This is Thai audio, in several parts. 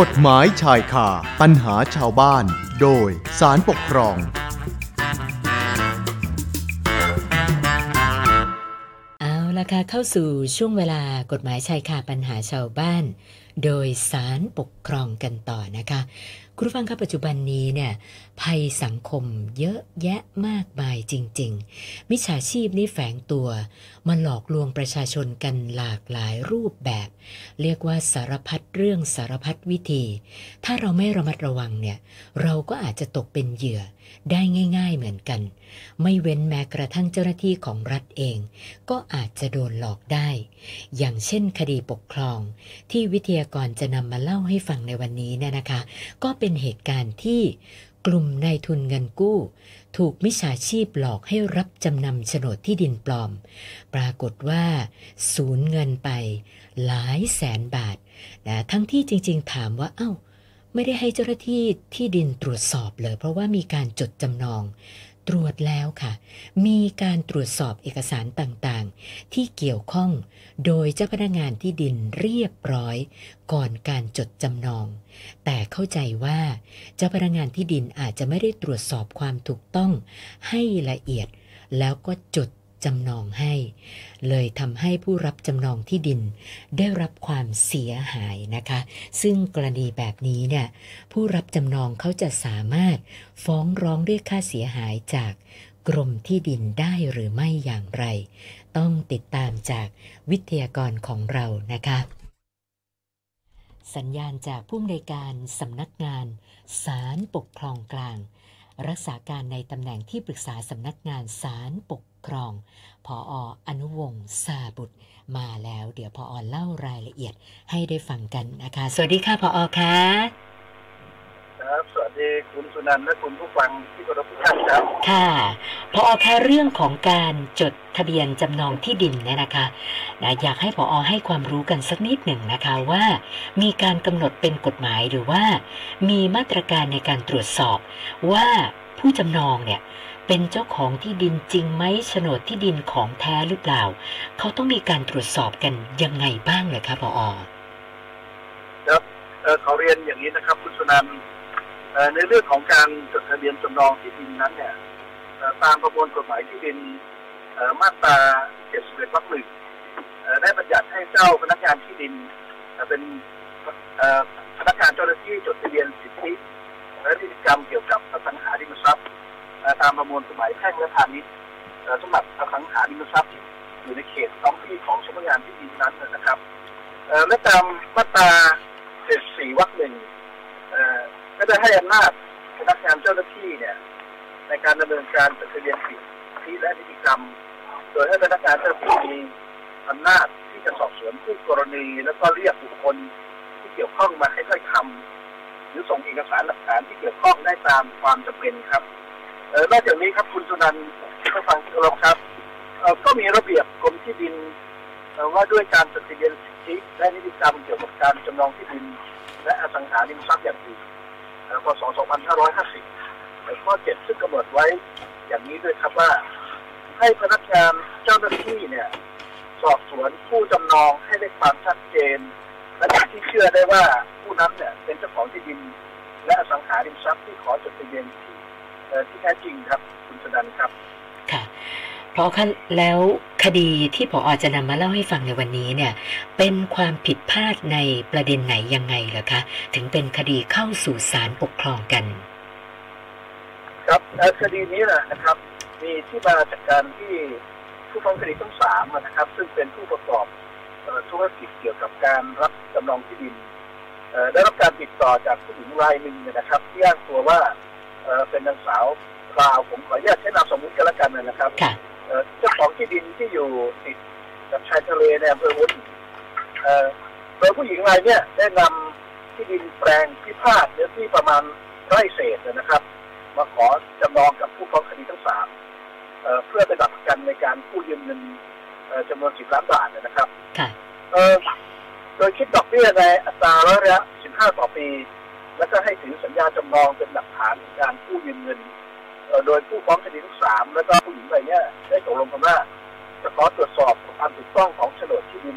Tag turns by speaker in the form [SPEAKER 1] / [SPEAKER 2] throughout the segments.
[SPEAKER 1] กฎหมายชายคาปัญหาชาวบ้าน โดยสารปกครอง
[SPEAKER 2] เอาละค่ะเข้าสู่ช่วงเวลากฎหมายชายคาปัญหาชาวบ้าน โดยสารปกครองกันต่อนะคะ คุณผู้ฟังครับปัจจุบันนี้เนี่ยภัยสังคมเยอะแยะมากมายจริง ๆ มิจฉาชีพนี่แฝงตัวมาหลอกลวงประชาชนกันหลากหลายรูปแบบ เรียกว่าสารพัดเรื่องสารพัดวิธี ถ้าเราไม่ระมัดระวังเนี่ยเราก็อาจจะตกเป็นเหยื่อ ได้ง่ายๆเหมือนกัน ไม่เว้นแม้กระทั่งเจ้าหน้าที่ของรัฐเอง ก็อาจจะโดนหลอกได้ อย่างเช่นคดีปกครอง ที่วิทยากรจะนำมาเล่าให้ฟังในวันนี้เนี่ยนะคะ ก็เป็นเหตุการณ์ที่กลุ่มนายทุนเงินกู้ ถูกมิจฉาชีพหลอกให้รับจำนำโฉนดที่ดินปลอม ปรากฏว่าสูญเงินไปหลายแสนบาทนะทั้งที่จริงๆ ถามว่าเอ้า ไม่ได้ให้เจ้าหน้าที่ที่ดินตรวจสอบเลย เพราะว่ามีการจดจำนอง ตรวจแล้วค่ะ มีการตรวจสอบเอกสารต่างๆ ที่เกี่ยวข้อง โดยเจ้าพนักงานที่ดินเรียบร้อย ก่อนการจดจำนอง แต่เข้าใจว่าเจ้าพนักงานที่ดินอาจจะไม่ได้ตรวจสอบความถูกต้องให้ละเอียด แล้วก็จด จำนองให้ เลยทำให้ผู้รับจำนองที่ดิน ได้รับความเสียหายนะคะ ซึ่งกรณีแบบนี้เนี่ยผู้รับจำนองเขาจะสามารถฟ้องร้องเรียกค่าเสียหายจากกรมที่ดินได้หรือไม่อย่างไร ต้องติดตามจากวิทยากรของเรานะคะ สัญญาณจากผู้อำนวยการสำนักงานศาลปกครองกลาง รักษาการในตำแหน่งที่ปรึกษาสำนักงานศาลปก ครองพออนุวงศ์ซาบุตรมาแล้ว เดี๋ยวพออเล่ารายละเอียดให้ได้ฟังกันนะคะ สวัสดีค่ะพออค่ะ
[SPEAKER 3] ครับสวัสดีคุณสุนันท์และคุณผู้ฟังที่เคารพทุกท่านครับ
[SPEAKER 2] ค่ะพออคะเรื่องของการจดทะเบียนจำนองที่ดินเนี่ยนะคะนะอยากให้พออให้ความรู้กันสักนิดหนึ่งนะคะว่า มีการกำหนดเป็นกฎหมายหรือว่า มีมาตรการในการตรวจสอบว่าผู้จำนองเนี่ย เป็นเจ้าของที่ดินจริงไหมโฉนดที่ดินของแท้หรือเปล่า เขาต้องมีการตรวจสอบกันยังไงบ้างเลยคะพออ
[SPEAKER 3] ครับเขอเรียนอย่างนี้นะครับ คุณสุนันในเรื่องของการจดทะเบียนจำนองที่ดินนั้นเนี่ยตามประมวลกฎหมายที่ดินเอ่อมาตรา71วรรคหนึ่งได้บัญญัติให้เจ้าพนักงานที่ดินเป็นพนักงานเจ้าหน้าที่จดทะเบียนสิทธิและนิติกรรมเกี่ยวกับสังหา ตามประมวลกฎหมายแพ่งและพาณิชย์สำหรับอสังหาริมทรัพย์อยู่ในเขตท้องที่ของสำนักงานที่ดินนั้นนะครับเอ่อและตามมาตรา74วรรคหนึ่งก็ได้ให้อำนาจพนักงานเจ้าหน้าที่เนี่ยในการดำเนินการจดทะเบียนสิทธิและนิติกรรม โดยให้พนักงานเจ้าหน้าที่มีอำนาจที่จะสอบสวนผู้กรณี แล้วก็เรียกบุคคลที่เกี่ยวข้องมาให้ถ้อยคำหรือส่งเอกสารหลักฐานที่เกี่ยวข้องได้ตามความจำเป็นครับ นอกจากนี้ครับคุณสุนันท์ผู้ฟังที่เคารพครับเอ่อก็มีระเบียบกรมที่ดินว่าด้วยการจดทะเบียนสิทธิและนิติกรรมเกี่ยวกับการจำนองที่ดิน และอสังหาริมทรัพย์อย่างอื่นเอ่อพศ 2550 ข้อ 7 ซึ่งกำหนดไว้อย่างนี้ด้วยครับว่า ให้พนักงานเจ้าหน้าที่เนี่ยสอบสวนผู้จำนองให้ได้ความชัดเจน และที่เชื่อได้ว่าผู้นั้นเนี่ยเป็นเจ้าของที่ดิน และอสังหาริมทรัพย์ที่ขอจดทะเบียนที่เอ่อ ที่แท้จริงครับ คุณสนันท์ครับ
[SPEAKER 2] ค่ะเพราะคะแล้วคดีที่ผออจะนำมาเล่าให้ฟังในวันนี้เนี่ย เป็นความผิดพลาดในประเด็นไหนยังไงเหรอคะ ถึงเป็นคดีเข้าสู่ศาลปกครองกัน
[SPEAKER 3] ครับเอ่อคดีนี้แหละนะครับ มีที่มาจากการที่ผู้ฟ้องคดีทั้งสามอะนะครับ ซึ่งเป็นผู้ประกอบเอ่อธุรกิจเกี่ยวกับการรับจำนองที่ดินเอ่อได้รับการติดต่อจากผู้หญิงรายหนึ่งเนยนะครับที่อ้างตัวว่า เอ่อเป็นนางสาวพราวผมขออนุญาตใช้นามสมมุติกันละกันนะครับ
[SPEAKER 2] ค่ะ
[SPEAKER 3] เอ่อเจ้าของที่ดินที่อยู่ติดกับชายทะเลในอำเภอวุ้นเอ่อโดยผู้หญิงรายเนี้ยได้นำที่ดินแปลงพิพาทเนื้อที่ประมาณไร่เศษนะครับ มาขอจำนองกับผู้ฟ้องคดีทั้งสามเอ่อเพื่อเป็นหลักประกันในการกู้ยืมเงินเอ่อจำนวนสิบล้านบาทนะครับ
[SPEAKER 2] ค่ะ
[SPEAKER 3] เอ่อโดยคิดดอกเบี้ยในอัตราร้อยละ15ต่อปี แล้วก็ให้ถือสัญญาจำนองเป็นหลักฐานในการกู้ยืมเงินเอ่อโดยผู้ฟ้องคดีทั้งสามแล้วก็ผู้หญิงรายเนี้ยได้ตกลงกันว่าจะขอตรวจสอบความถูกต้องของโฉนดที่ดิน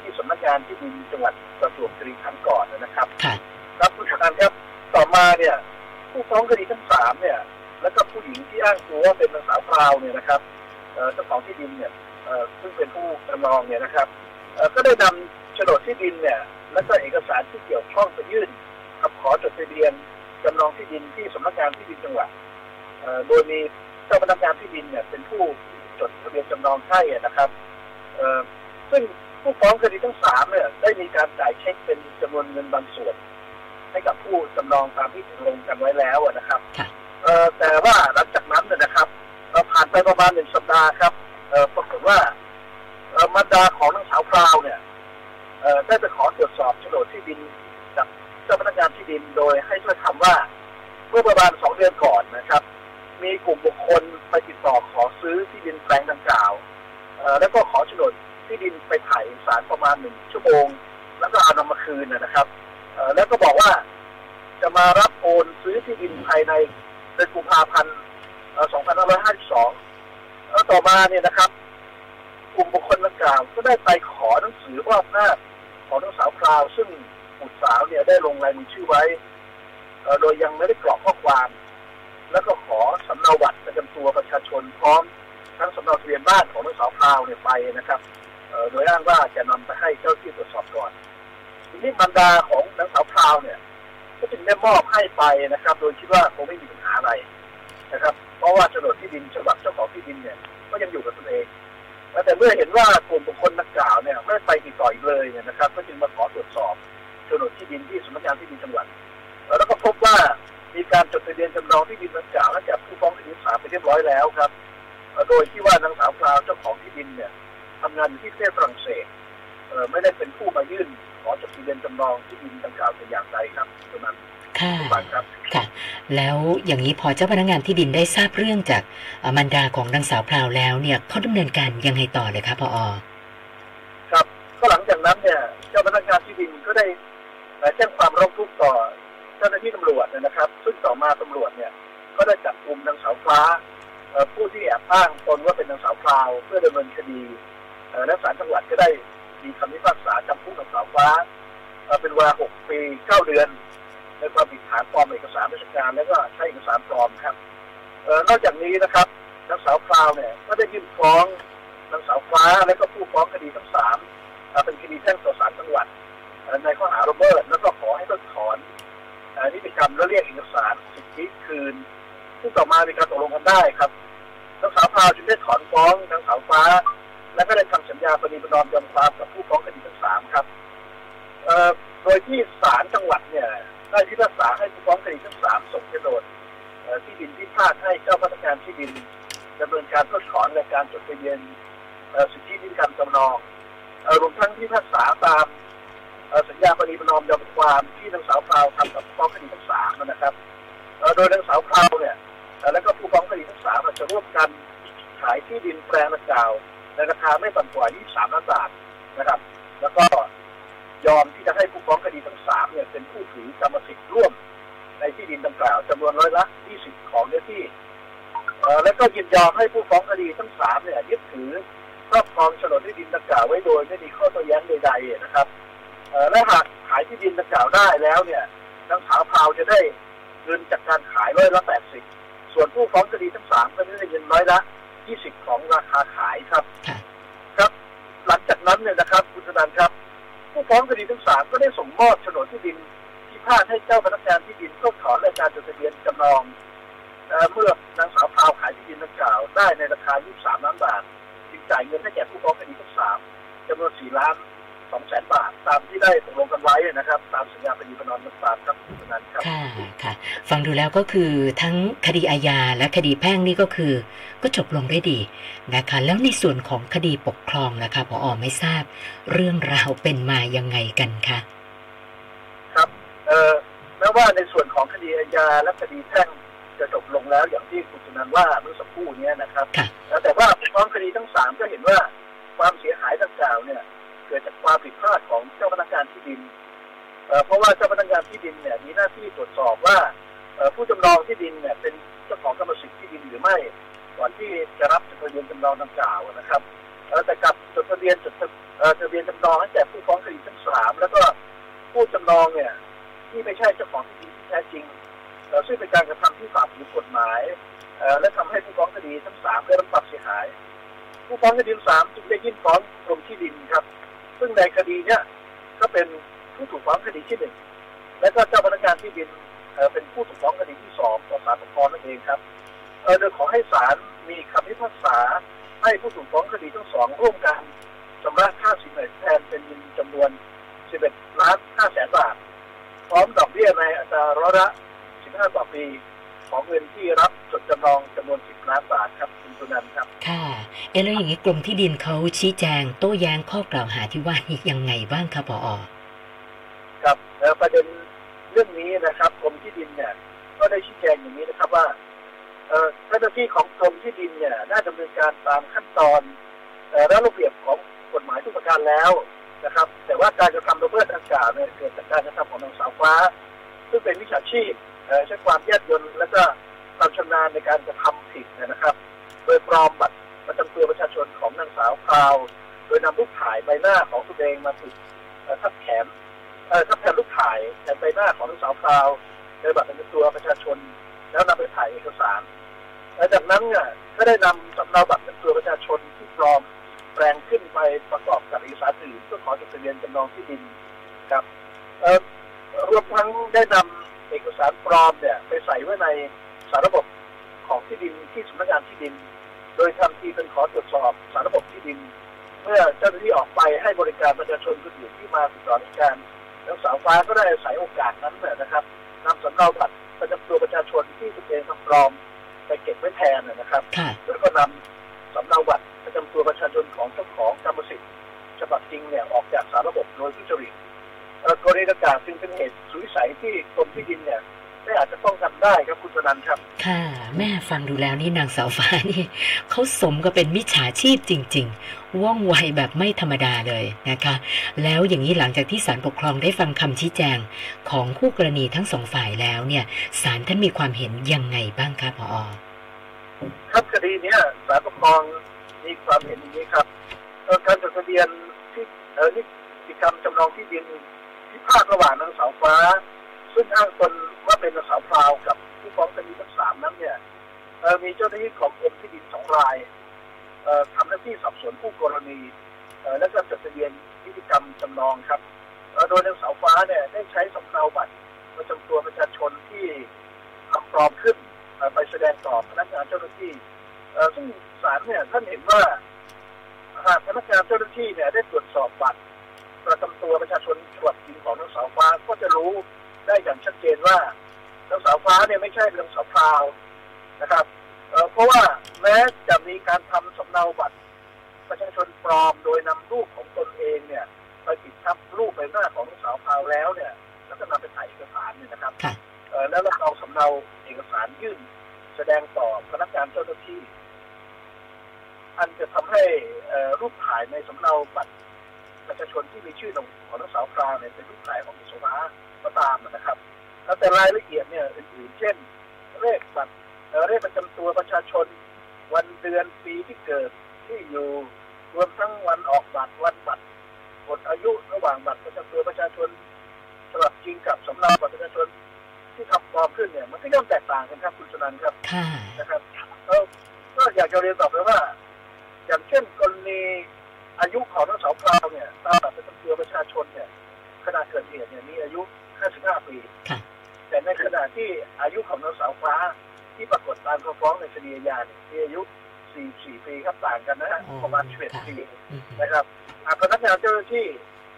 [SPEAKER 3] ที่สำนักงานที่ดินจังหวัดประจวบคีรีขันธ์ก่อนนะครับ
[SPEAKER 2] ค่ะ
[SPEAKER 3] เครับคุณชนันครับต่อมาเนี่ย ผู้ฟ้องคดีทั้งสามเนี่ย แล้วก็ผู้หญิงที่อ้างตัวว่าเป็นนางสาวพราวเนี่ยนะครับเจ้าของที่ดินเนี่ยซึ่งเป็นผู้จำนองเนี่ยนะครับก็ได้นำโฉนดที่ดินเนี่ย และก็เอกสารที่เกี่ยวข้องไปยื่น กับขอจดทะเบียนจำนองที่ดินที่สำนักงานที่ดินจังหวัดโดยมีเจ้าพนักงานที่ดินเนี่ยเป็นผู้จดทะเบียนจำนองให้นะครับซึ่งผู้ฟ้องคดีทั้งสามเนี่ยได้มีการจ่ายเช็คเป็นจำนวนเงินบางส่วน ให้กับผู้จำนองตามที่ตกลงกันไว้แล้วนะครับแต่ว่าหลังจากนั้นเนี่ยนะครับผ่านไปประมาณหนึ่งสัปดาห์ครับปรากฏว่ามารดาของนางสาวพราวเนี่ยได้ไปขอตรวจสอบโฉนดที่ดินจาก เจ้าพนักงานที่ดินโดยให้ช่วยคำว่าเมื่อประมาณสองเดือนก่อนนะครับ มีกลุ่มบุคคลไปติดต่อขอซื้อที่ดินแปลงดังกล่าวแล้วก็ขอโฉนดที่ดินไปถ่ายเอกสารประมาณหนึ่งชั่วโมง แล้วก็เอานำมาคืนนะครับแล้วก็บอกว่าจะมารับโอนซื้อที่ดินภายในเดือนกุมภาพันธ์2552แล้วต่อมาเนี่ยนะครับกลุ่มบุคคลดังกล่าวก็ได้ไปขอหนังสือว่าหน้าของนางสาวคราวซึ่ง บุตรสาวเนี่ยได้ลงรายมือชื่อไว้ โดยยังไม่ได้กรอกข้อความ แล้วก็ขอสำเนาบัตรประจำตัวประชาชนพร้อมทั้งสำเนาทะเบียนบ้านของนางสาวคราวเนี่ยไปนะครับโดยอ้างว่าจะนำไปให้เจ้าที่ตรวจสอบก่อนทีนี้บรรดาของนางสาวพราวเนี่ย ก็จึงได้มอบให้ไปนะครับ โดยคิดว่าคงไม่มีปัญหาอะไรนะครับ เพราะว่าโฉนดที่ดินฉบับเจ้าของที่ดินเนี่ย ก็ยังอยู่กับตนเองแต่เมื่อเห็นว่ากลุ่มบุคคลนักกล่าวเนี่ยไม่ไปติดต่ออีกเลยเนี่ยนะครับ ก็จึงมาขอตรวจสอบ โฉนดที่ดินที่สำนักงานที่ดินจังหวัด แล้วก็พบว่ามีการจดทะเบียนจำนองที่ดินนักกล่าวและจับผู้ฟ้องคดีสามไปเรียบร้อยแล้วครับ โดยที่ว่านางสาวพราวเจ้าของที่ดินเนี่ยทำงานอยู่ที่ประเทศฝรั่งเศสเออไม่ได้เป็นผู้มายื่นขอจดทะเบียนจำนองที่ดินดังกล่าวเป็นอย่างใดครับตรงนั้น
[SPEAKER 2] ค่ะ
[SPEAKER 3] ครับ
[SPEAKER 2] ค่ะ แล้วอย่างนี้พอเจ้าพนักงานที่ดินได้ทราบเรื่องจากมารดาของนางสาวพราวแล้วเนี่ยเขาดำเนินการยังไงต่อเลยครับพอ
[SPEAKER 3] ครับก็หลังจากนั้นเนี่ย เจ้าพนักงานที่ดินก็ได้ แจ้งความร้องทุกข์ต่อเจ้าหน้าที่ตำรวจนะครับ ซึ่งต่อมาตำรวจเนี่ยก็ได้จับกลุ่มนางสาวฟ้าผู้ที่แอบอ้างตนว่าเป็นนางสาวพราวเพื่อดำเนินคดีและศาลจังหวัดก็ได้มีคำพิพากษาจำคุกนางสาวฟ้า เป็นเวลา 6 ปี 9 เดือน ในความผิดฐานปลอมเอกสารราชการและก็ใช้เอกสารปลอมครับนอกจากนี้นะครับนางสาวพราวเนี่ยก็ได้ยื่นฟ้องนางสาวฟ้าและก็ผู้ฟ้องคดีทั้งสามเป็นคดีแพ่งต่อศาลจังหวัด ในข้อหาโรเบิร์ตแล้วก็ขอให้ต้องถอนนิติกรรมและเรียกเอกสารสิทธิคืน ซึ่งต่อมามีการตกลงกันได้ครับนางสาวพาวจึงได้ถอนฟ้องนางสาวฟ้า และก็ได้ทำสัญญาปฏิบัติยอมความกับผู้ฟ้องคดีทั้งสามครับโดยที่ศาลจังหวัดเนี่ยได้พิพากษาให้ผู้ฟ้องคดีทั้งสามส่งโฉนดที่ดินที่พาดให้เจ้าพนักงานที่ดินดำเนินการเพิกถอนในการจดทะเบียนสิทธินิติกรรมจำนองรวมทั้งที่พากษาตาม สัญญาปฏิบัติยอมความที่นางสาวพราวทำกับผู้ฟ้องคดีทั้งสามนะครับโดยนางสาวพราวเนี่ยแล้วก็ผู้ฟ้องคดีทั้งสามจะร่วมกันขายที่ดินแปลงดังกล่าวในราคาไม่ต่ำกว่า 23 ล้านบาทนะครับ แล้วก็ยอมที่จะให้ผู้ฟ้องคดีทั้งสามเนี่ยเป็นผู้ถือกรรมสิทธิ์ร่วมในที่ดินดังกล่าวจำนวนร้อยละ 20 ของเนื้อที่และก็ยินยอมให้ผู้ฟ้องคดีทั้งสามเนี่ยยึดถือครอบครองโฉนดที่ดินดังกล่าวไว้โดยไม่มีข้อโต้แย้งใดๆนะครับ และหากขายที่ดินดังกล่าวได้แล้วเนี่ยนางสาวพาวจะได้เงินจากการขายร้อยละ80ส่วนผู้ฟ้องคดีทั้งสามก็ได้เงินน้อยละ20ของราคาขายครับ ครับ หลังจากนั้นเนี่ยนะครับคุณธนันครับ ผู้ฟ้องคดีทั้งสามก็ได้ส่งมอบโฉนดที่ดินที่พาดให้เจ้าพนักงานที่ดินก็ถอนรายการจดทะเบียนจำนองเมื่อนางสาวพาวขายที่ดินดังกล่าวได้ในราคา 23 ล้านบาท จึงจ่ายเงินให้แก่ผู้ฟ้องคดีทั้งสามจำนวน 4 ล้าน สองแสนบาท ตามที่ได้ตกลงกันไว้นะครับ ตามสัญญาปฏิบัตินอนต่างๆครับนั้นครับ
[SPEAKER 2] ค่ะค่ะ ฟังดูแล้วก็คือทั้งคดีอาญาและคดีแพ่งนี่ก็คือ ก็จบลงได้ดีนะคะ แล้วในส่วนของคดีปกครองนะคะพออไม่ทราบเรื่องราวเป็นมายังไงกันคะ
[SPEAKER 3] ครับเอ่อแม้ว่าในส่วนของคดีอาญาและคดีแพ่งจะจบลงแล้วอย่างที่คุณสุนันว่าเมื่อสักครู่นี้นะครับแต่ว่าผู้ฟ้องคดีทั้งสามก็เห็นว่าความเสียหายดังกล่าวเนี่ย เกิดจากความผิดพลาดของเจ้าพนักงานที่ดินเพราะว่าเจ้าพนักงานที่ดินเนี่ยมีหน้าที่ตรวจสอบว่าผู้จำนองที่ดินเนี่ยเป็นเจ้าของกรรมสิทธิ์ที่ดินหรือไม่ก่อนที่จะรับจดทะเบียนจำนองดังกล่าวนะครับแต่กับจดทะเบียนจดทะเบียนจำนองให้แก่ผู้ฟ้องคดีทั้งสามแล้วก็ผู้จำนองเนี่ยที่ไม่ใช่เจ้าของที่ดินที่แท้จริงซึ่งเป็นการกระทำที่ฝ่าฝืนกฎหมายและทำให้ผู้ฟ้องคดีทั้งสามได้รับความเสียหาย ผู้ฟ้องคดีทั้งสามจึงได้ยื่นฟ้องกรมที่ดินครับ ซึ่งในคดีเนี้ยก็เป็นผู้ถูกฟ้องคดีที่หนึ่งและก็เจ้าพนักงานที่ดินเป็นผู้ถูกฟ้องคดีที่สองต่อศาลปกครองนั่นเองครับเอ่อโดยขอให้ศาลมีคำพิพากษาให้ผู้ถูกฟ้องคดีทั้งสองร่วมกันชำระค่าสินไหมแทนเป็นเงินจำนวน 11 ล้าน5แสนบาท พร้อมดอกเบี้ยในอัตราร้อยละ 15 ต่อปี ของเงินที่รับจดจำนองจำนวน 10 ล้านบาทครับ คุณสุนันท์ครับ
[SPEAKER 2] ค่ะ เอะแล้วอย่างนี้กรมที่ดินเขาชี้แจงโต้แย้งข้อกล่าวหาที่ว่านี้ยังไงบ้างคะผอ
[SPEAKER 3] ครับเอ่อประเด็นเรื่องนี้นะครับกรมที่ดินเนี่ย ก็ได้ชี้แจงอย่างนี้นะครับว่าเอ่อเจ้าหน้าที่ของกรมที่ดินเนี่ยน่าดำเนินการตามขั้นตอนเอ่อและระเบียบของกฎหมายทุกประการแล้วนะครับ แต่ว่าการกระทำละเมิดดังกล่าวเนี่ยเกิดจากการกระทำของนางสาวฟ้า ซึ่งเป็นวิชาชีพเอ่อใช้ความแยบยลและก็ความชำนาญในการกระทำผิดเนยนะครับ โดยปลอมบัตรประจำตัวประชาชนของนางสาวพราว โดยนำรูปถ่ายใบหน้าของตัวเองมาติดทับแขนเอ่อถ้าแผ่นรูปถ่ายแผ่นใบหน้าของนางสาวพราวในบัตรประจำตัวประชาชน แล้วนำไปถ่ายเอกสารหลังจากนั้นเนี่ยก็ได้นำสำเนาบัตรประจำตัวประชาชนที่ปลอมแปลงขึ้นไปประกอบกับเอกสารอื่นเพื่อขอจดทะเบียนจำนองที่ดินครับรวมทั้งได้นำเอกสารปลอมเนี่ยไปใส่ไว้ในสารระบบของที่ดินที่สำนักงานที่ดิน โดยทำทีเป็นขอตรวจสอบสารระบบที่ดิน เมื่อเจ้าหน้าที่ออกไปให้บริการประชาชนคนอื่นที่มาติดต่อราชการนางสาวฟ้าก็ได้อาศัยโอกาสนั้นเนี่ยนะครับนำสำเนาบัตรประจำตัวประชาชนที่ตัวเองทำปลอมไปเก็บไว้แทนนะครับ
[SPEAKER 2] ค่ะ
[SPEAKER 3] แล้วก็นำสำเนาบัตรประจำตัวประชาชนของเจ้าของกรรมสิทธิ์ฉบับจริงเนี่ยออกจากสารระบบโดยทุจริตเอ่อกรณีดังกล่าวจึงเป็นเหตุสุวิสัยที่กรมที่ดินเนี่ย ไม่อาจจะป้องกันได้ครับคุณสนันท์ครับ
[SPEAKER 2] ค่ะ แม่ฟังดูแล้วนี่นางสาวฟ้านี่เขาสมกับเป็นมิจฉาชีพจริง ๆ ว่องไวแบบไม่ธรรมดาเลยนะคะ แล้วอย่างนี้หลังจากที่ศาลปกครองได้ฟังคำชี้แจงของคู่กรณีทั้งสองฝ่ายแล้วเนี่ยศาลท่านมีความเห็นยังไงบ้างคะผอ
[SPEAKER 3] ครับคดีเนี้ยศาลปกครองมีความเห็นอย่างนี้ครับเอ่อการจดทะเบียนที่เออนิติกรรมจำนองที่ดินที่พาดระหว่างนางสาวฟ้า ซึ่งอ้างตนว่าเป็นนางสาวพราวกับผู้ฟ้องคดีทั้งสามนั้นเนี่ยมีเจ้าหน้าที่ของกรมที่ดินสองรายทำหน้าที่สอบสวนผู้กรณีและก็จดทะเบียนนิติกรรมจำนองครับโดยนางสาวฟ้าเนี่ยได้ใช้สำเนาบัตรประจำตัวประชาชนที่ทำปลอมขึ้นไปแสดงต่อพนักงานเจ้าหน้าที่ซึ่งศาลเนี่ยท่านเห็นว่าหากพนักงานเจ้าหน้าที่เนี่ยได้ตรวจสอบบัตรประจำตัวประชาชนฉบับจริงของนางสาวฟ้าก็จะรู้ ได้อย่างชัดเจนว่านางสาวฟ้าเนี่ยไม่ใช่นางสาวพราวนะครับเอ่อเพราะว่าแม้จะมีการทำสำเนาบัตรประชาชนปลอมโดยนำรูปของตนเองเนี่ยไปติดทับรูปใบหน้าของนางสาวพราวแล้วเนี่ยแล้วก็นำไปถ่ายเอกสารเนี่ยนะครับ
[SPEAKER 2] ค่ะ
[SPEAKER 3] เอ่อแล้วเราเอาสำเนาเอกสารยื่นแสดงต่อพนักงานเจ้าหน้าที่ อันจะทำให้เอ่อรูปถ่ายในสำเนาบัตรประชาชนที่มีชื่อของนางสาวพราวเนี่ยเป็นรูปถ่ายของนางสาวฟ้า ก็ตามนะครับ แล้วแต่รายละเอียดเนี่ยอื่นๆเช่น เลขบัตรเอ่อเลขประจำตัวประชาชน วันเดือนปีที่เกิดที่อยู่รวมทั้งวันออกบัตรวันบัตรหมดอายุระหว่างบัตรประจำตัวประชาชนฉบับจริงกับสำเนาบัตรประชาชนที่ทำปลอมขึ้นเนี่ยมันก็ย่อมแตกต่างกันครับคุณชนันท์ครับ
[SPEAKER 2] ค่ะ
[SPEAKER 3] นะครับเออก็อยากจะเรียนต่อไปว่า อย่างเช่นกรณีอายุของนางสาวพราวเนี่ยตามบัตรประจำตัวประชาชนเนี่ยขณะเกิดเหตุเนี่ยมีอายุ 55 ปี
[SPEAKER 2] ค่ะ
[SPEAKER 3] แต่ในขณะที่อายุของนางสาวฟ้าที่ปรากฏตามคำฟ้องในคดีอาญาเนี่ยมีอายุ 44 ปีครับต่างกันนะฮะ
[SPEAKER 2] อ๋อ
[SPEAKER 3] ประมาณ
[SPEAKER 2] ค่ะ
[SPEAKER 3] 11 ปี
[SPEAKER 2] อืม
[SPEAKER 3] นะครับหากพนักงานเจ้าหน้าที่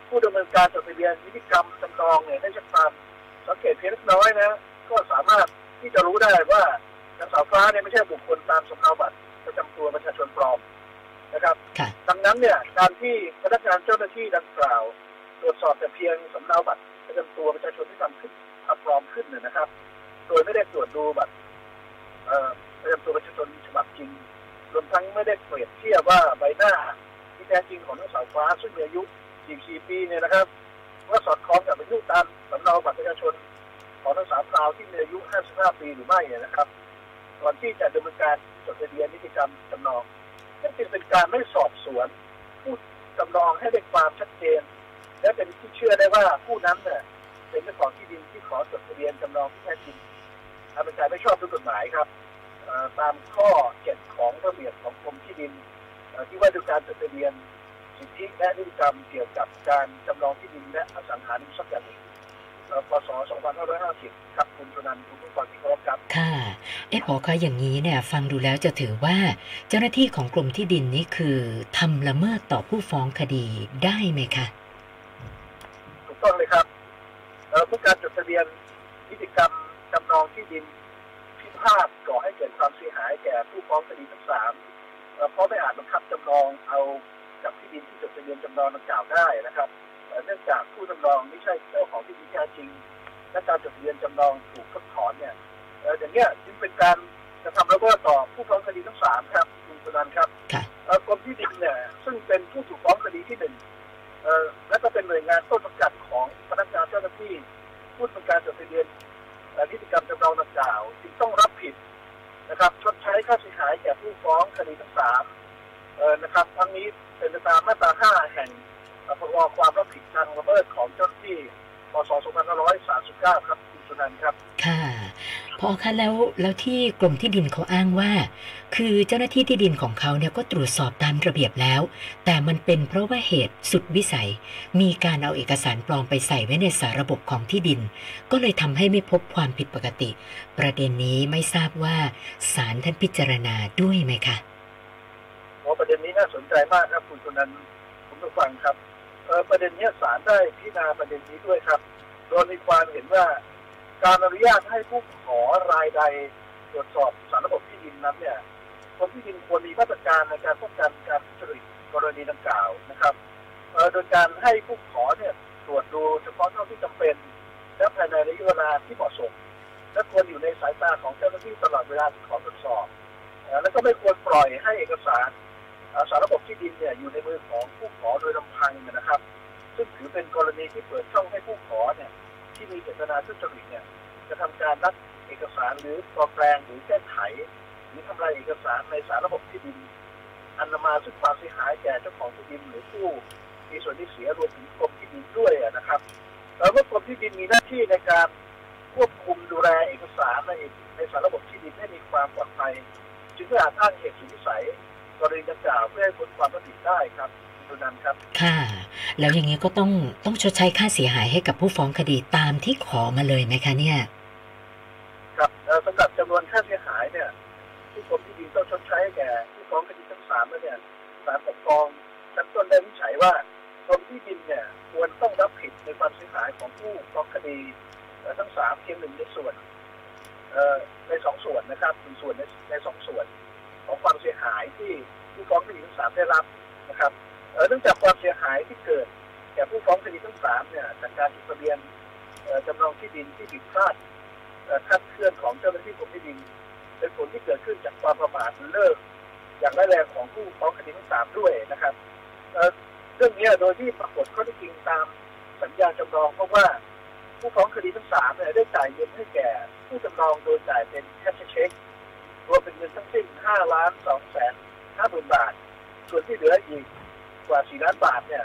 [SPEAKER 3] ผู้ดำเนินการจดทะเบียนนิติกรรมจำลองเนี่ยได้ใช้ความสังเกตเพียงเล็กน้อยนะ ก็สามารถที่จะรู้ได้ว่านางสาวฟ้าเนี่ยไม่ใช่บุคคลตามสำเนาบัตรประจำตัวประชาชนปลอมนะครับ
[SPEAKER 2] ค่ะ
[SPEAKER 3] ดังนั้นเนี่ยการที่พนักงานเจ้าหน้าที่ดังกล่าว ตรวจสอบแต่เพียงสำเนาบัตร ประจำตัวประชาชนที่ทำขึ้นทำปลอมขึ้นเนี่ยนะครับ โดยไม่ได้ตรวจดูบัตรประจำตัวประชาชนฉบับจริงรวมทั้งไม่ได้เปรียบเทียบว่าใบหน้าที่แท้จริงของนางสาวฟ้าซึ่งมีอายุ 44 ปีเนี่ยนะครับว่าสอดคล้องกับอายุตามสำเนาบัตรประชาชนของนางสาวพราวที่มีอายุ 55 ปีหรือไม่เนี่ยนะครับก่อนที่จะดำเนินการจดทะเบียนนิติกรรมจำนองนั่นจึงเป็นการไม่สอบสวนผู้จำนองให้ได้ความชัดเจน และเป็นที่เชื่อได้ว่าผู้นั้นเนี่ยเป็นเจ้าของที่ดินที่ขอจดทะเบียนจำนองที่แท้จริงทำเป็นการไม่ชอบด้วยกฎหมายครับตามข้อเจ็ดของระเบียบของกรมที่ดินที่ว่าด้วยการจดทะเบียนสิทธิและนิติกรรมเกี่ยวกับการจำนองที่ดินและอสังหาริมทรัพย์อย่างอื่นพศ2550ครับคุณชนันคุณผู้ฟังที่เคารพครับ
[SPEAKER 2] ค่ะ เอ๊ะพอคะอย่างนี้เนี่ย ฟังดูแล้วจะถือว่า เจ้าหน้าที่ของกรมที่ดินนี่คือทำละเมิดต่อผู้ฟ้องคดีได้ไหมคะ
[SPEAKER 3] ต้องเลยครับเอ่อเมื่อการจดทะเบียนนิติกรรมจำนองที่ดินพิพาทก่อให้เกิดความเสียหายแก่ผู้ฟ้องคดีทั้งสามเอ่อเพราะไม่อาจบังคับจำนองเอากับที่ดินที่จดทะเบียนจำนองดังกล่าวได้นะครับเอ่อเนื่องจากผู้จำนองไม่ใช่เจ้าของที่ดินที่แท้จริง และการจดทะเบียนจำนองถูกเพิกถอนเนี่ยเอ่ออย่างเนี้ยจึงเป็นการกระทำละเมิดต่อผู้ฟ้องคดีทั้งสามครับคุณสุนันท์ครับ
[SPEAKER 2] ค่ะ
[SPEAKER 3] เอ่อกรมที่ดินเนี่ยซึ่งเป็นผู้ถูกฟ้องคดีที่หนึ่งเอ่อ และก็เป็นหน่วยงานต้นสังกัดของพนักงานเจ้าหน้าที่ผู้ทำการจดทะเบียนนิติกรรมจำนองดังกล่าวจึงต้องรับผิดนะครับชดใช้ค่าเสียหายแก่ผู้ฟ้องคดีทั้งสามนะครับทั้งนี้เป็นไปตามมาตรา 5 แห่งพรบความรับผิดทางละเมิดของเจ้าหน้าที่พศ2539 ครับคุณสุนันท์ครับ
[SPEAKER 2] ค่ะ พอคะแล้วแล้วที่กรมที่ดินเขาอ้างว่า คือเจ้าหน้าที่ที่ดินของเขาเนี่ยก็ตรวจสอบตามระเบียบแล้ว แต่มันเป็นเพราะว่าเหตุสุดวิสัย มีการเอาเอกสารปลอมไปใส่ไว้ในสาระบบของที่ดิน ก็เลยทำให้ไม่พบความผิดปกติ ประเด็นนี้ไม่ทราบว่าศาลท่านพิจารณาด้วยไหมคะ
[SPEAKER 3] พราะประเด็นนี้น่าสนใจมากครับคุณสุนันคุณผู้ฟังครับประเด็นเนี้ยศาลได้พิจารณาประเด็นนี้ด้วยครับโดยมีความเห็นว่า การอนุญาตให้ผู้ขอรายใดตรวจสอบสารระบบที่ดินนั้นเนี่ยคนที่ดินควรมีมาตรการในการป้องกันการทุจริตกรณีดังกล่าวนะครับโดยการให้ผู้ขอเนี่ยตรวจดูเฉพาะเท่าที่จำเป็น และภายในระยะเวลาที่เหมาะสมและควรอยู่ในสายตาของเจ้าหน้าที่ตลอดเวลาที่ขอตรวจสอบ และก็ไม่ควรปล่อยให้เอกสารสารระบบที่ดินเนี่ยอยู่ในมือของผู้ขอโดยลำพังนะครับ ซึ่งถือเป็นกรณีที่เปิดช่องให้ผู้ขอเนี่ย ที่มีเจตนาทุจริตเนี่ยจะทำการนัดเอกสารหรือปลอมแปลงหรือแก้ไข หรือทำลายเอกสารในสารระบบที่ดิน อันนำมาซึ่งความเสียหายแก่เจ้าของที่ดินหรือผู้มีส่วนที่เสียรวมถึงกรมที่ดินด้วยอะนะครับแล้วเมื่อกรมที่ดินมีหน้าที่ในการควบคุมดูแลเอกสารในในสารระบบที่ดินให้มีความปลอดภัย จึงไม่อาจอ้างเหตุสุดวิสัยกรณีดังกล่าวเพื่อให้พ้นความรับผิดได้ครับ คุณนันท์ครับ
[SPEAKER 2] ค่ะ แล้วอย่างนี้ก็ต้องต้องชดใช้ค่าเสียหายให้กับผู้ฟ้องคดีตามที่ขอมาเลยไหมคะเนี่ย
[SPEAKER 3] ครับเอ่อสำหรับจำนวนค่าเสียหายเนี่ยที่กรมที่ดินต้องชดใช้ให้แก่ผู้ฟ้องคดีทั้งสามแล้วเนี่ยศาลปกครองชั้นต้นได้วินิจฉัยว่ากรมที่ดินเนี่ยควรต้องรับผิดในความเสียหายของผู้ฟ้องคดีเอ่อทั้งสามเพียงหนึ่งในส่วนเอ่อในสองส่วนนะครับหนึ่งส่วนในในสองส่วน ของความเสียหายที่ผู้ฟ้องคดีทั้งสามได้รับนะครับ เนื่องจากความเสียหายที่เกิดแก่ผู้ฟ้องคดีทั้งสามเนี่ยจากการจดทะเบียนจำนองที่ดินที่ผิดพลาดคลาดเคลื่อนของเจ้าหน้าที่กรมที่ดิน เป็นผลที่เกิดขึ้นจากความประมาทเลิก อย่างร้ายแรงของผู้ฟ้องคดีทั้งสามด้วยนะครับเรื่องนี้โดยที่ปรากฏข้อเที่จริงตามสัญญาจำนองเพราะว่าผู้ฟ้องคดีทั้งสามเนี่ยได้จ่ายเงินให้แก่ ผู้จำนองโดยจ่ายเป็นแคชเช็ครวมเป็นเงินทั้งสิ้น5ล้าน2แสน5หมื่นบาท ส่วนที่เหลืออีก กว่า4ล้านบาทเนี่ย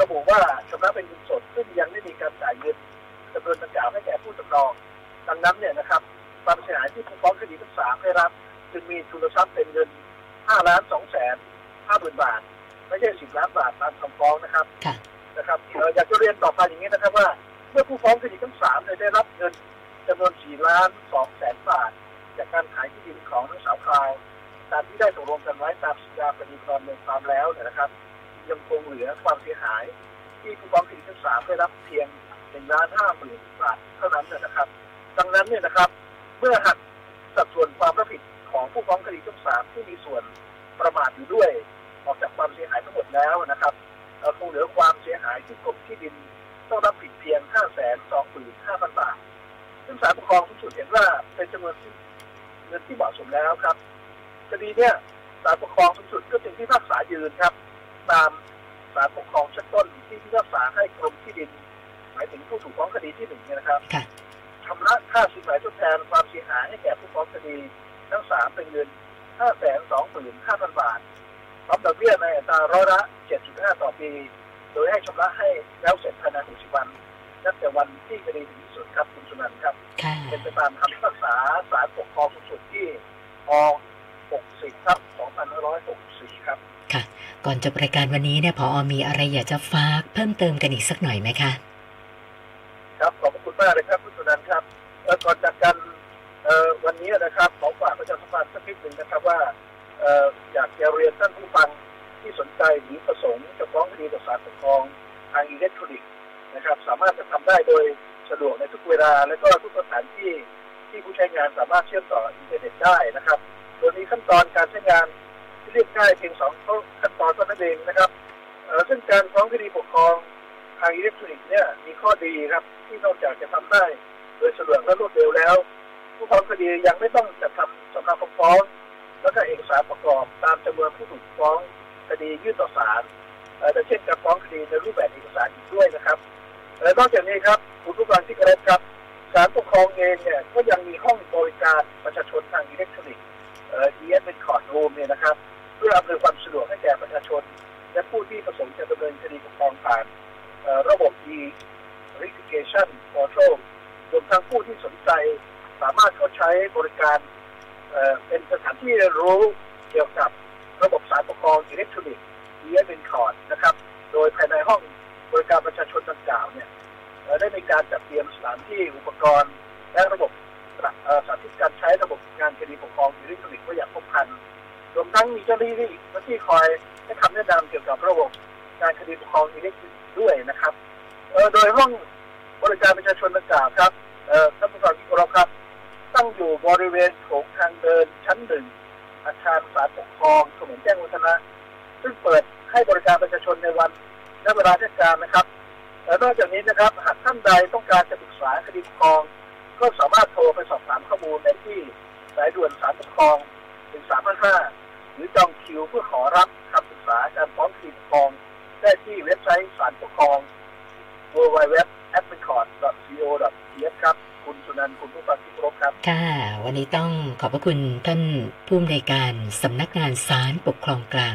[SPEAKER 3] ระบุว่าชำระเป็นเงินสดซึ่งยังไม่มีการจ่ายเงินจำนวนดังกล่าวให้แก่ผู้จำนอง ดังนั้นเนี่ยนะครับความเสียหายที่ผู้ฟ้องคดีทั้งสามได้รับจึงมีทุนทรัพย์เป็นเงิน5ล้าน2แสน5หมื่นบาท ไม่ใช่ 10 ล้านบาทตามคำฟ้องนะครับ
[SPEAKER 2] ค่ะ
[SPEAKER 3] นะครับเอ่ออยากจะเรียนต่อไปอย่างนี้นะครับว่า เมื่อผู้ฟ้องคดีทั้งสามเนี่ยได้รับเงินจำนวน 4 ล้าน2แสนบาท จากการขายที่ดินของทั้งสาวคราวตามที่ได้ตกลงกันไว้ตามสัญญาปฏิกรณ์เมืองความแล้วเนี่ยนะครับ ยังคงเหลือความเสียหาย ที่ผู้ฟ้องคดีทั้งสามได้รับเพียง1ล้าน5หมื่นบาทเท่านั้นนะครับ ดังนั้นเนี่ยนะครับ เมื่อหักสัดส่วนความรับผิดของผู้ฟ้องคดีทั้งสามที่มีส่วนประมาทอยู่ด้วย ออกจากความเสียหายทั้งหมดแล้วนะครับคงเหลือความเสียหายที่กรมที่ดินต้องรับผิดเพียง5 2 5 0 0 0 บาท ซึ่งศาลปกครองสูงสุดเห็นว่าเป็นจำนวนที่เงินที่เหมาะสมแล้วครับคดีเนี่ยศาลปกครองสูงสุดก็จึงพิพากษายืนครับ ตามศาลปกครองชั้นต้นที่พิพากษาให้กรมที่ดิน หมายถึงผู้ถูกฟ้องคดีที่หนึ่งเนี่ยนะครับ
[SPEAKER 2] ค่ะ
[SPEAKER 3] ชำระค่าสินไหมทดแทนความเสียหายให้แก่ผู้ฟ้องคดีทั้งสามเป็นเงิน5 2 5 0 0 0บาทพร้อมดอกเบี้ยในอัตราร้อยละ7.5ต่อปี โดยให้ชำระให้แล้วเสร็จภายใน60วันนับแต่วันที่คดีถึงที่สุดครับคุณสุนันท์ครับ
[SPEAKER 2] ค่ะ
[SPEAKER 3] เป็นไปตามคำพิพากษาศาลปกครองสูงสุดที่อ60ครับ2564ครับ
[SPEAKER 2] ก่อนจบรายการวันนี้เนี่ยพออมีอะไรอยากจะฝากเพิ่มเติมกันอีกสักหน่อยไหมคะ
[SPEAKER 3] ครับขอบคุณมากเลยครับคุณสุนันท์ครับก่อนจากกันวันนี้นะครับขอฝากประชาสัมพันธ์สักนิดหนึ่งนะครับว่าออยากจะเรียนท่านผู้ฟังที่สนใจหรือประสงค์จะฟ้องคดีต่อศาลปกครองทางอิเล็กทรอนิกส์นะครับ สามารถจะทำได้โดยสะดวกในทุกเวลา และก็ทุกสถานที่ที่ผู้ใช้งานสามารถเชื่อมต่ออินเทอร์เน็ตได้นะครับ โดยมีขั้นตอนการใช้งาน เรียบง่ายเพียงสองขั้นตอนเท่านั้นเองนะครับเอ่อซึ่งการฟ้องคดีปกครองทางอิเล็กทรอนิกส์เนี่ยมีข้อดีครับที่นอกจากจะทำได้โดยสะดวกและรวดเร็วแล้ว ผู้ฟ้องคดียังไม่ต้องจัดทำสำเนาคำฟ้อง แล้วก็เอกสารประกอบตามจำนวนผู้ถูกฟ้องคดียื่นต่อศาลแต่เช่นการฟ้องคดีในรูปแบบเอกสารอีกด้วยนะครับและนอกจากนี้ครับคุณผู้ฟังที่เคารพครับศาลปกครองเองเนี่ยก็ยังมีห้องบริการประชาชนทางอิเล็กทรอนิกส์เอ่อ ES เป็นคอร์ดรูมเนี่ยนะครับ พื่ออำนวยความสะดวกให้แก่ประชาชน และผู้ที่ประสงค์จะดำเนินคดีปกครองผ่านระบบ e-verification portal รวมทั้งผู้ที่สนใจสามารถเข้าใช้บริการเป็นสถานที่เรียนรู้เกี่ยวกับระบบศาลปกครองอิเล็กทรอนิกส์ e m n c o r d นะครับ โดยภายในห้องบริการประชาชนดังกล่าวเนี่ยได้มีการจัดเตรียมสถานที่อุปกรณ์ และระบบเอ่อสาธิตการใช้ระบบงานคดีปกครองอิเล็กทรอนิกส์ไว้อย่างครบครัน รวมทั้งมีเจ้าหน้าที่ที่คอยให้คำแนะนำเกี่ยวกับระบบการคดีปกครองอิเล็กทรอนิกส์ด้วยนะครับโดยห้องบริการประชาชนดังกล่าวครับท่านผู้ฟังที่เคารพครับ ตั้งอยู่บริเวณโถงทางเดินชั้นหนึ่งอาคารศาลปกครองถนนแจ้งวัฒนะ ซึ่งเปิดให้บริการประชาชนในวันและเวลาราชการนะครับและนอกจากนี้นะครับ หากท่านใดต้องการจะปรึกษาคดีปกครอง ก็สามารถโทรไปสอบถามข้อมูลได้ที่สายด่วนศาลปกครอง1355 หรือจองคิวเพื่อขอรับคำปรึกษาการฟ้องคดีปกครองได้ที่เว็บไซต์ศาลปกครอง w w w a d m i c o r d c o th ครับ คุณสุนันท์คุณผู้ฟังที่เคารพครับ
[SPEAKER 2] ค่ะ วันนี้ต้องขอบพระคุณท่านผู้อำนวยการสำนักงานศาลปกครองกลาง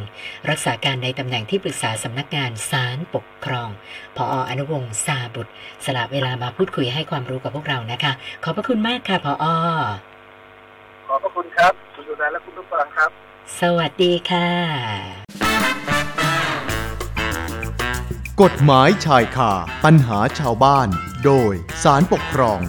[SPEAKER 2] รักษาการในตำแหน่งที่ปรึกษาสำนักงานศาลปกครอง พออนุวงศ์ซาบุตร สละเวลามาพูดคุยให้ความรู้กับพวกเรานะคะ ขอบพระคุณมากค่ะพออ
[SPEAKER 3] ขอบพระคุณครับ คุณสุนันท์และคุณผู้ฟังครับ
[SPEAKER 2] สวัสดีค่ะ
[SPEAKER 1] กฎหมายชายคาปัญหาชาวบ้าน โดยสารปกครอง